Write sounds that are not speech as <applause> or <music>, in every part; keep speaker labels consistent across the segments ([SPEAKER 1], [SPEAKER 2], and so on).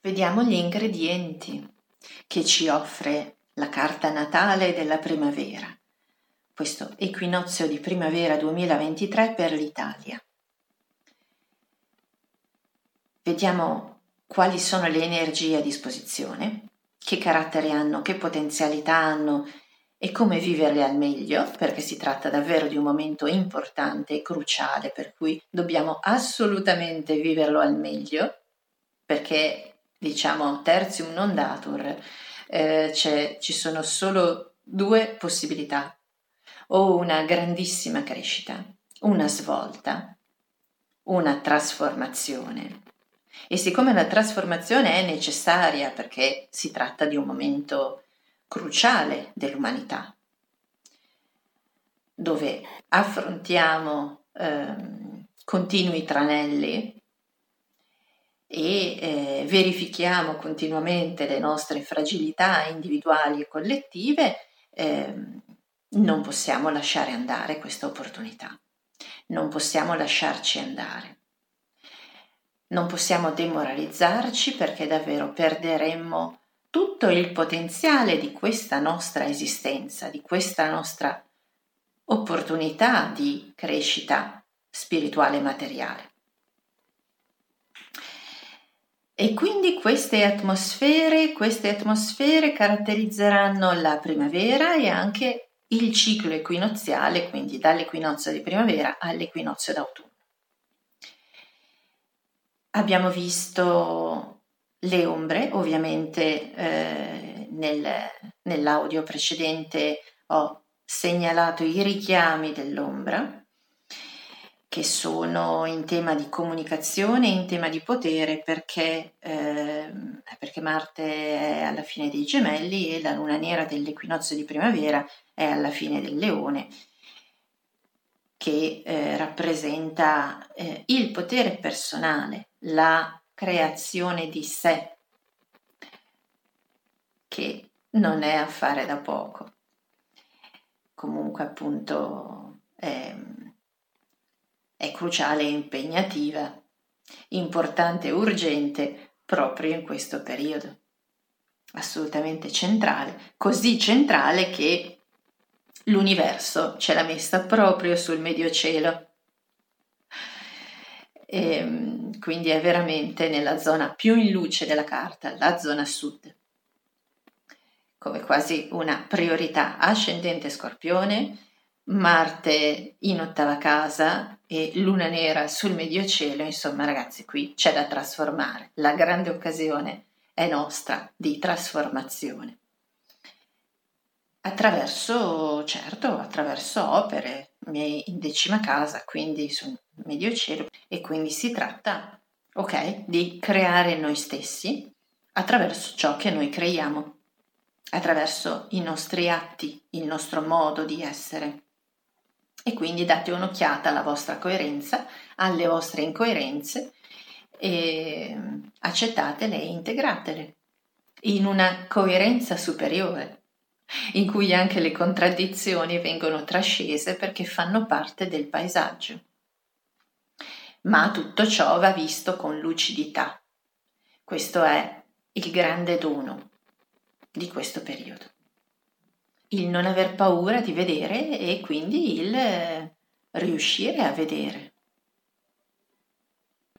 [SPEAKER 1] vediamo gli ingredienti che ci offre la carta natale della primavera, questo equinozio di primavera 2023 per l'Italia. Vediamo quali sono le energie a disposizione, che carattere hanno, che potenzialità hanno e come viverle al meglio, perché si tratta davvero di un momento importante e cruciale, per cui dobbiamo assolutamente viverlo al meglio, perché diciamo tertium non datur, eh, ci sono solo due possibilità, o una grandissima crescita, una svolta, una trasformazione. E siccome la trasformazione è necessaria perché si tratta di un momento cruciale dell'umanità, dove affrontiamo eh, continui tranelli e eh, verifichiamo continuamente le nostre fragilità individuali e collettive, eh, non possiamo lasciare andare questa opportunità, non possiamo lasciarci andare. Non possiamo demoralizzarci perché davvero perderemmo tutto il potenziale di questa nostra esistenza, di questa nostra opportunità di crescita spirituale e materiale. E quindi queste atmosfere, queste atmosfere caratterizzeranno la primavera e anche il ciclo equinoziale, quindi dall'equinozio di primavera all'equinozio d'autunno. Abbiamo visto le ombre, ovviamente eh, nel, nell'audio precedente ho segnalato i richiami dell'ombra che sono in tema di comunicazione, in tema di potere, perché, eh, perché Marte è alla fine dei gemelli e la luna nera dell'equinozio di primavera è alla fine del leone, che eh, rappresenta eh, il potere personale, la creazione di sé, che non è affare da poco. Comunque appunto è, è cruciale e impegnativa, importante e urgente proprio in questo periodo. Assolutamente centrale, così centrale che l'universo ce l'ha messa proprio sul medio cielo. E, ehm, quindi è veramente nella zona più in luce della carta, la zona sud, come quasi una priorità ascendente scorpione, Marte in ottava casa e luna nera sul medio cielo, insomma ragazzi qui c'è da trasformare, la grande occasione è nostra di trasformazione. Attraverso, certo, attraverso opere, in decima casa, quindi sul medio cielo, e quindi si tratta, ok, di creare noi stessi attraverso ciò che noi creiamo, attraverso i nostri atti, il nostro modo di essere. E quindi date un'occhiata alla vostra coerenza, alle vostre incoerenze e accettatele e integratele in una coerenza superiore in cui anche le contraddizioni vengono trascese perché fanno parte del paesaggio. Ma tutto ciò va visto con lucidità. Questo è il grande dono di questo periodo. Il non aver paura di vedere e quindi il riuscire a vedere.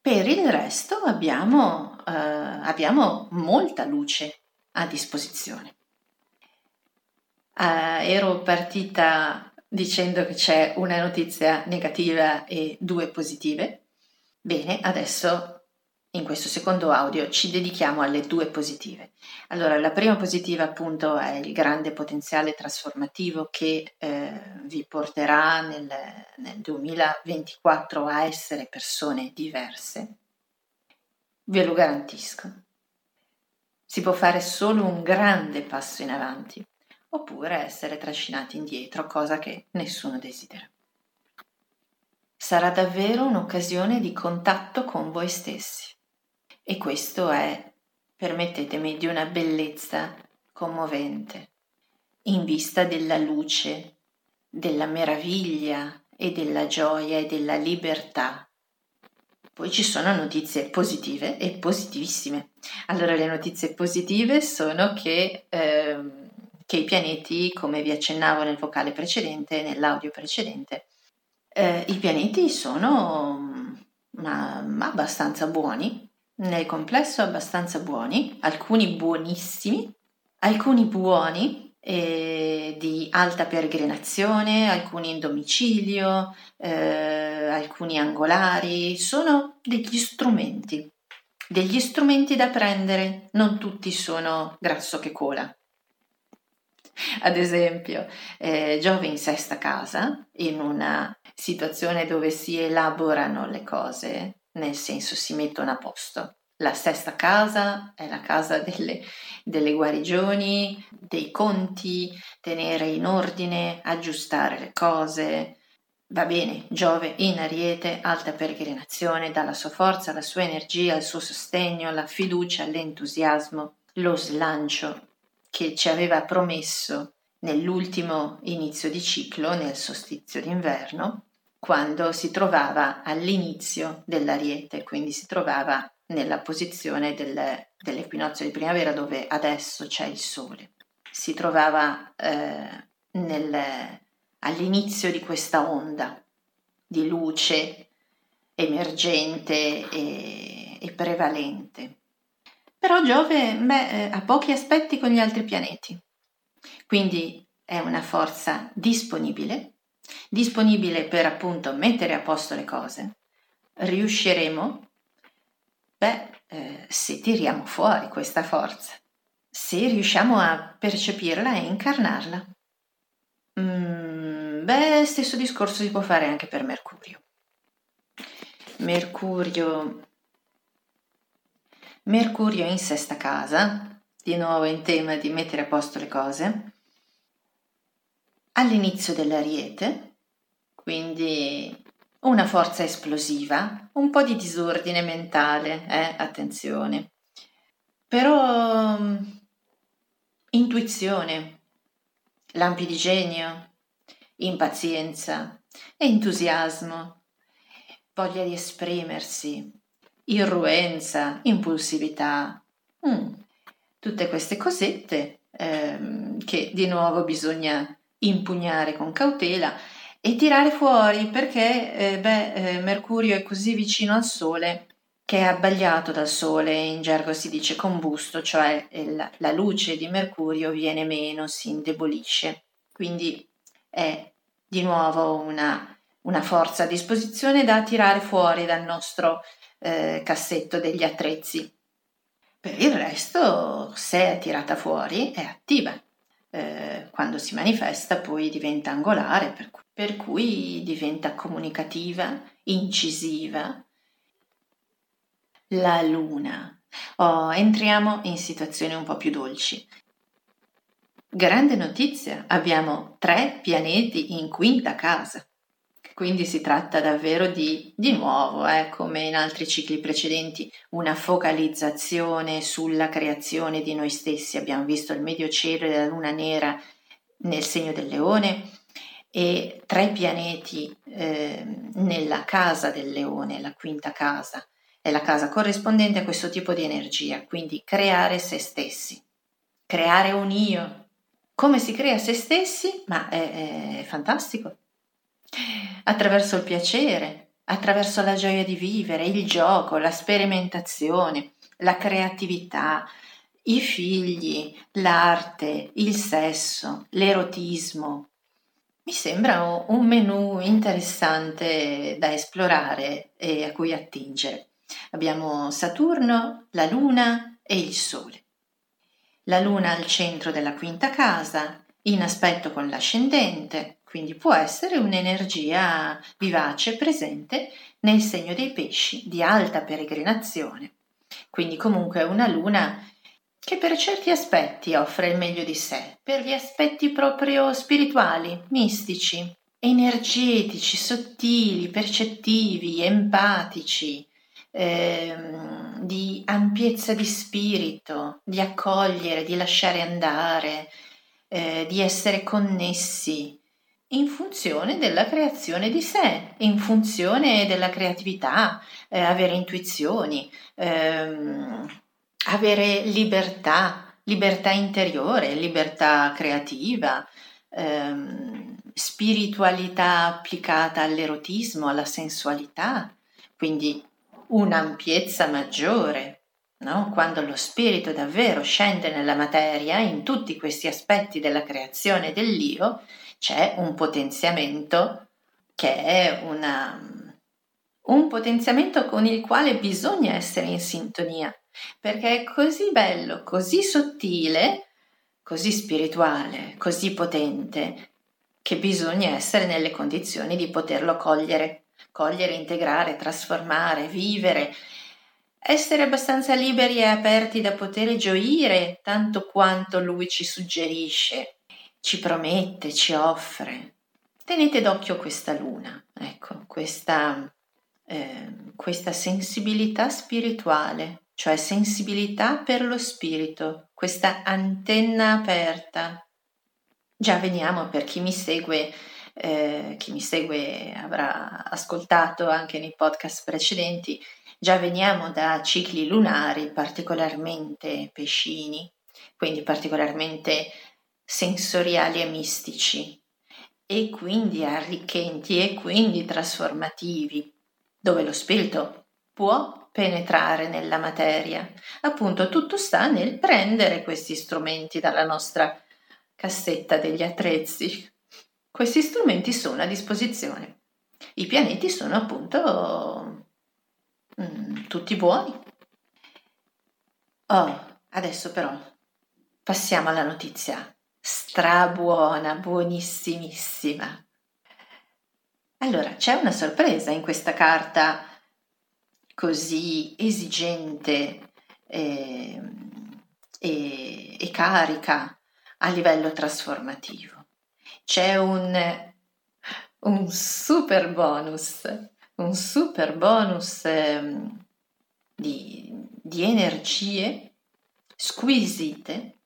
[SPEAKER 1] Per il resto abbiamo, eh, abbiamo molta luce a disposizione. Uh, ero partita dicendo che c'è una notizia negativa e due positive. Bene, adesso in questo secondo audio ci dedichiamo alle due positive. Allora, la prima positiva appunto è il grande potenziale trasformativo che eh, vi porterà nel, nel 2024 a essere persone diverse. Ve lo garantisco. Si può fare solo un grande passo in avanti oppure essere trascinati indietro, cosa che nessuno desidera. Sarà davvero un'occasione di contatto con voi stessi e questo è, permettetemi, di una bellezza commovente, in vista della luce, della meraviglia e della gioia e della libertà. Poi ci sono notizie positive e positivissime. Allora le notizie positive sono che, ehm, che i pianeti, come vi accennavo nel vocale precedente, nell'audio precedente, eh, i pianeti sono ma, ma abbastanza buoni, nel complesso abbastanza buoni, alcuni buonissimi, alcuni buoni eh, di alta peregrinazione, alcuni in domicilio, eh, alcuni angolari, sono degli strumenti, degli strumenti da prendere, non tutti sono grasso che cola. Ad esempio, eh, Giove in sesta casa, in una situazione dove si elaborano le cose, nel senso si mettono a posto. La sesta casa è la casa delle, delle guarigioni, dei conti, tenere in ordine, aggiustare le cose. Va bene, Giove in Ariete, alta peregrinazione, dà la sua forza, la sua energia, il suo sostegno, la fiducia, l'entusiasmo, lo slancio che ci aveva promesso nell'ultimo inizio di ciclo, nel solstizio d'inverno, quando si trovava all'inizio dell'ariete, quindi si trovava nella posizione del, dell'equinozio di primavera dove adesso c'è il sole. Si trovava eh, nel, all'inizio di questa onda di luce emergente e, e prevalente. Però Giove beh, eh, ha pochi aspetti con gli altri pianeti, quindi è una forza disponibile, disponibile per appunto mettere a posto le cose. Riusciremo, beh, eh, se tiriamo fuori questa forza, se riusciamo a percepirla e incarnarla. Mm, beh, stesso discorso si può fare anche per Mercurio. Mercurio Mercurio in sesta casa, di nuovo in tema di mettere a posto le cose, all'inizio dell'ariete, quindi una forza esplosiva, un po' di disordine mentale, eh, attenzione, però um, intuizione, lampi di genio, impazienza, entusiasmo, voglia di esprimersi, irruenza, impulsività, mm. tutte queste cosette ehm, che di nuovo bisogna impugnare con cautela e tirare fuori perché eh, beh, eh, Mercurio è così vicino al Sole che è abbagliato dal Sole, in gergo si dice combusto, cioè la, la luce di Mercurio viene meno, si indebolisce. Quindi è di nuovo una, una forza a disposizione da tirare fuori dal nostro eh, cassetto degli attrezzi. Per il resto, se è tirata fuori, è attiva. Eh, quando si manifesta poi diventa angolare, per cui, per cui diventa comunicativa, incisiva. La luna. Oh, entriamo in situazioni un po' più dolci. Grande notizia, abbiamo tre pianeti in quinta casa. Quindi si tratta davvero di, di nuovo, eh, come in altri cicli precedenti, una focalizzazione sulla creazione di noi stessi. Abbiamo visto il medio cielo e la luna nera nel segno del leone e tre pianeti eh, nella casa del leone, la quinta casa, è la casa corrispondente a questo tipo di energia, quindi creare se stessi, creare un io. Come si crea se stessi? Ma è, è fantastico attraverso il piacere, attraverso la gioia di vivere, il gioco, la sperimentazione, la creatività, i figli, l'arte, il sesso, l'erotismo. Mi sembra un menù interessante da esplorare e a cui attingere. Abbiamo Saturno, la Luna e il Sole. La Luna al centro della quinta casa, in aspetto con l'ascendente, quindi può essere un'energia vivace presente nel segno dei pesci di alta peregrinazione. Quindi comunque una luna che per certi aspetti offre il meglio di sé, per gli aspetti proprio spirituali, mistici, energetici, sottili, percettivi, empatici, ehm, di ampiezza di spirito, di accogliere, di lasciare andare, eh, di essere connessi in funzione della creazione di sé, in funzione della creatività, eh, avere intuizioni, ehm, avere libertà, libertà interiore, libertà creativa, ehm, spiritualità applicata all'erotismo, alla sensualità, quindi un'ampiezza maggiore. No? Quando lo spirito davvero scende nella materia, in tutti questi aspetti della creazione dell'io, c'è un potenziamento che è una, un potenziamento con il quale bisogna essere in sintonia, perché è così bello, così sottile, così spirituale, così potente, che bisogna essere nelle condizioni di poterlo cogliere, cogliere, integrare, trasformare, vivere, essere abbastanza liberi e aperti da poter gioire tanto quanto lui ci suggerisce ci promette, ci offre. Tenete d'occhio questa luna, ecco, questa, eh, questa sensibilità spirituale, cioè sensibilità per lo spirito, questa antenna aperta. Già veniamo per chi mi segue, eh, chi mi segue avrà ascoltato anche nei podcast precedenti, già veniamo da cicli lunari particolarmente pescini, quindi particolarmente sensoriali e mistici e quindi arricchenti e quindi trasformativi, dove lo spirito può penetrare nella materia. Appunto, tutto sta nel prendere questi strumenti dalla nostra cassetta degli attrezzi. Questi strumenti sono a disposizione. I pianeti sono appunto mm, tutti buoni. Oh, adesso però passiamo alla notizia strabuona, buonissimissima. Allora, c'è una sorpresa in questa carta così esigente e, e, e carica a livello trasformativo. C'è un, un super bonus, un super bonus eh, di, di energie squisite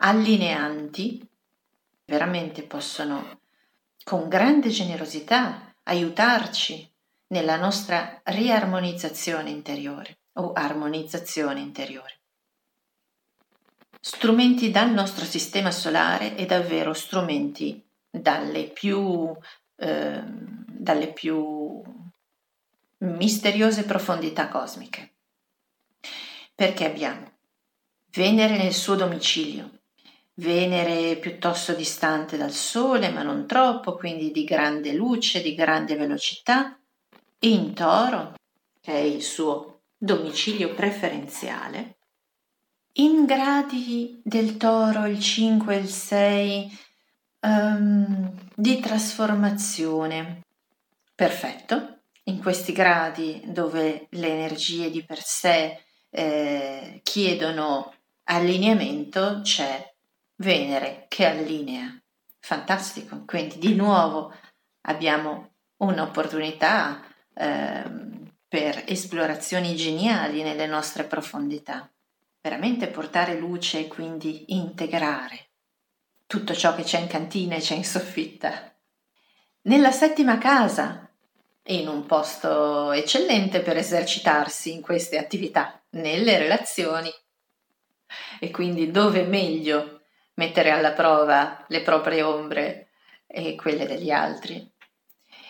[SPEAKER 1] allineanti, veramente possono con grande generosità aiutarci nella nostra riarmonizzazione interiore o armonizzazione interiore. Strumenti dal nostro sistema solare e davvero strumenti dalle più, eh, dalle più misteriose profondità cosmiche. Perché abbiamo Venere nel suo domicilio, Venere piuttosto distante dal Sole, ma non troppo, quindi di grande luce, di grande velocità, in Toro, che è il suo domicilio preferenziale, in gradi del Toro il 5 e il 6 um, ehm, di trasformazione. Perfetto, in questi gradi dove le energie di per sé eh, chiedono allineamento c'è Venere che allinea. Fantastico, quindi di nuovo abbiamo un'opportunità eh, per esplorazioni geniali nelle nostre profondità. Veramente portare luce e quindi integrare tutto ciò che c'è in cantina e c'è in soffitta. Nella settima casa, in un posto eccellente per esercitarsi in queste attività, nelle relazioni. E quindi dove meglio mettere alla prova le proprie ombre e quelle degli altri.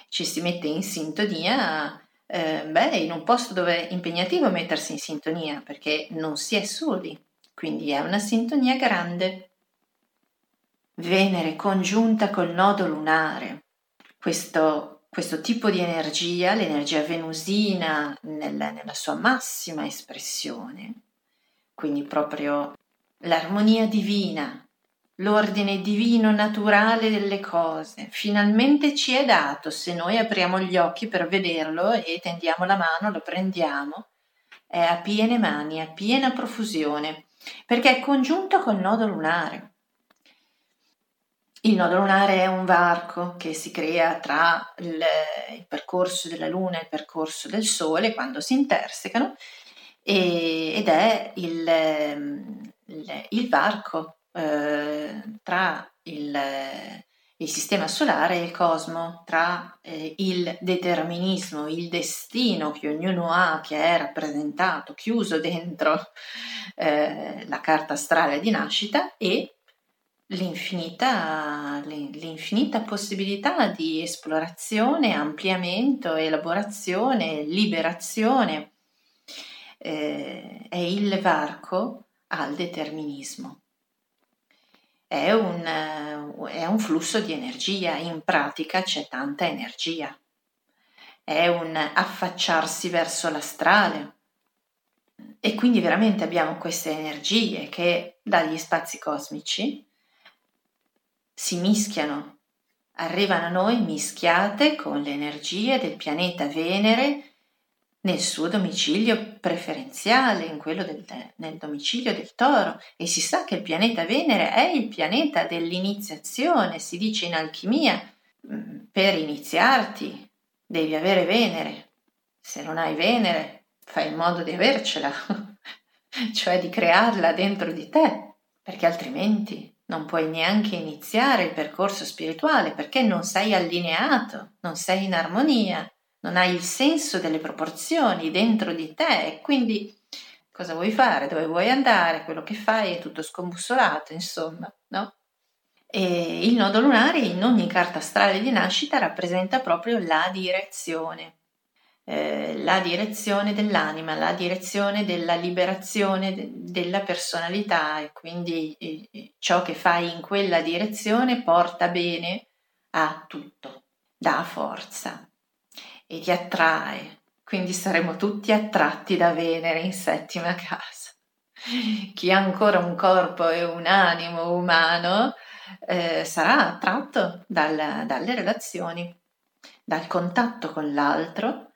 [SPEAKER 1] Ci si mette in sintonia, eh, beh, in un posto dove è impegnativo mettersi in sintonia perché non si è soli, quindi è una sintonia grande. Venere congiunta col nodo lunare, questo, questo tipo di energia, l'energia venusina nella, nella sua massima espressione, quindi proprio l'armonia divina l'ordine divino naturale delle cose. Finalmente ci è dato se noi apriamo gli occhi per vederlo e tendiamo la mano, lo prendiamo. È a piene mani, a piena profusione, perché è congiunto col nodo lunare. Il nodo lunare è un varco che si crea tra il, il percorso della Luna e il percorso del Sole quando si intersecano e, ed è il, il, il varco eh, tra il, il sistema solare e il cosmo, tra eh, il determinismo, il destino che ognuno ha, che è rappresentato, chiuso dentro <laughs> eh, la carta astrale di nascita, e l'infinita, l'infinita possibilità di esplorazione, ampliamento, elaborazione, liberazione. Eh, è il varco al determinismo è un, è un flusso di energia, in pratica c'è tanta energia, è un affacciarsi verso l'astrale. E quindi veramente abbiamo queste energie che dagli spazi cosmici si mischiano, arrivano a noi mischiate con le energie del pianeta Venere nel suo domicilio preferenziale, in quello del, nel domicilio del toro, e si sa che il pianeta Venere è il pianeta dell'iniziazione, si dice in alchimia, mm, per iniziarti devi avere Venere, se non hai Venere fai in modo di avercela, <laughs> cioè di crearla dentro di te, perché altrimenti non puoi neanche iniziare il percorso spirituale perché non sei allineato, non sei in armonia non hai il senso delle proporzioni dentro di te e quindi cosa vuoi fare, dove vuoi andare, quello che fai è tutto scombussolato, insomma, no? E il nodo lunare in ogni carta astrale di nascita rappresenta proprio la direzione, eh, la direzione dell'anima, la direzione della liberazione de- della personalità e quindi eh, ciò che fai in quella direzione porta bene a tutto, dà forza e ti attrae, quindi saremo tutti attratti da Venere in settima casa. Chi ha ancora un corpo e un animo umano eh, sarà attratto dal, dalle relazioni, dal contatto con l'altro,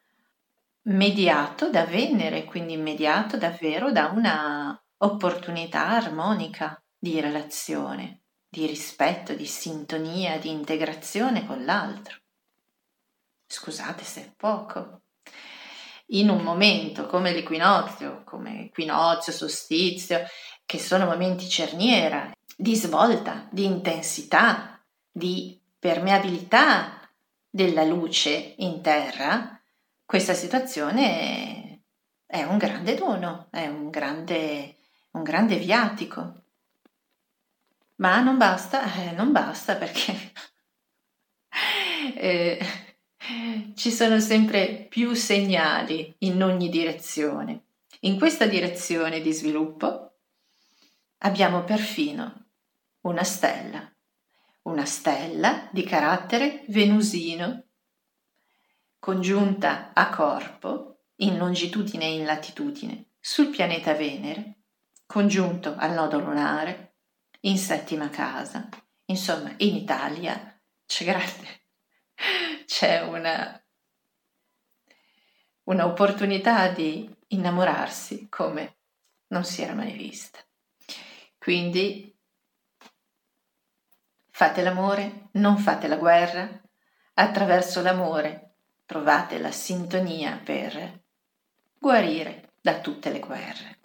[SPEAKER 1] mediato da Venere, quindi mediato davvero da una opportunità armonica di relazione, di rispetto, di sintonia, di integrazione con l'altro. Scusate se è poco. In un momento come l'equinozio, come equinozio, solstizio, che sono momenti cerniera, di svolta, di intensità, di permeabilità della luce in terra, questa situazione è un grande dono, è un grande, un grande viatico. Ma non basta, eh, non basta perché <laughs> eh, ci sono sempre più segnali in ogni direzione. In questa direzione di sviluppo abbiamo perfino una stella, una stella di carattere venusino, congiunta a corpo in longitudine e in latitudine sul pianeta Venere, congiunto al nodo lunare, in settima casa, insomma in Italia c'è grande c'è una, un'opportunità di innamorarsi come non si era mai vista. Quindi fate l'amore, non fate la guerra, attraverso l'amore trovate la sintonia per guarire da tutte le guerre.